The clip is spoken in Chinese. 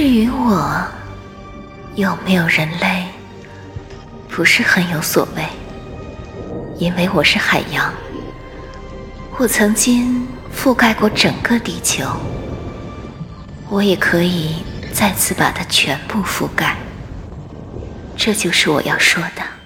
至于我有没有人类不是很有所谓因为我是海洋我曾经覆盖过整个地球我也可以再次把它全部覆盖。这就是我要说的。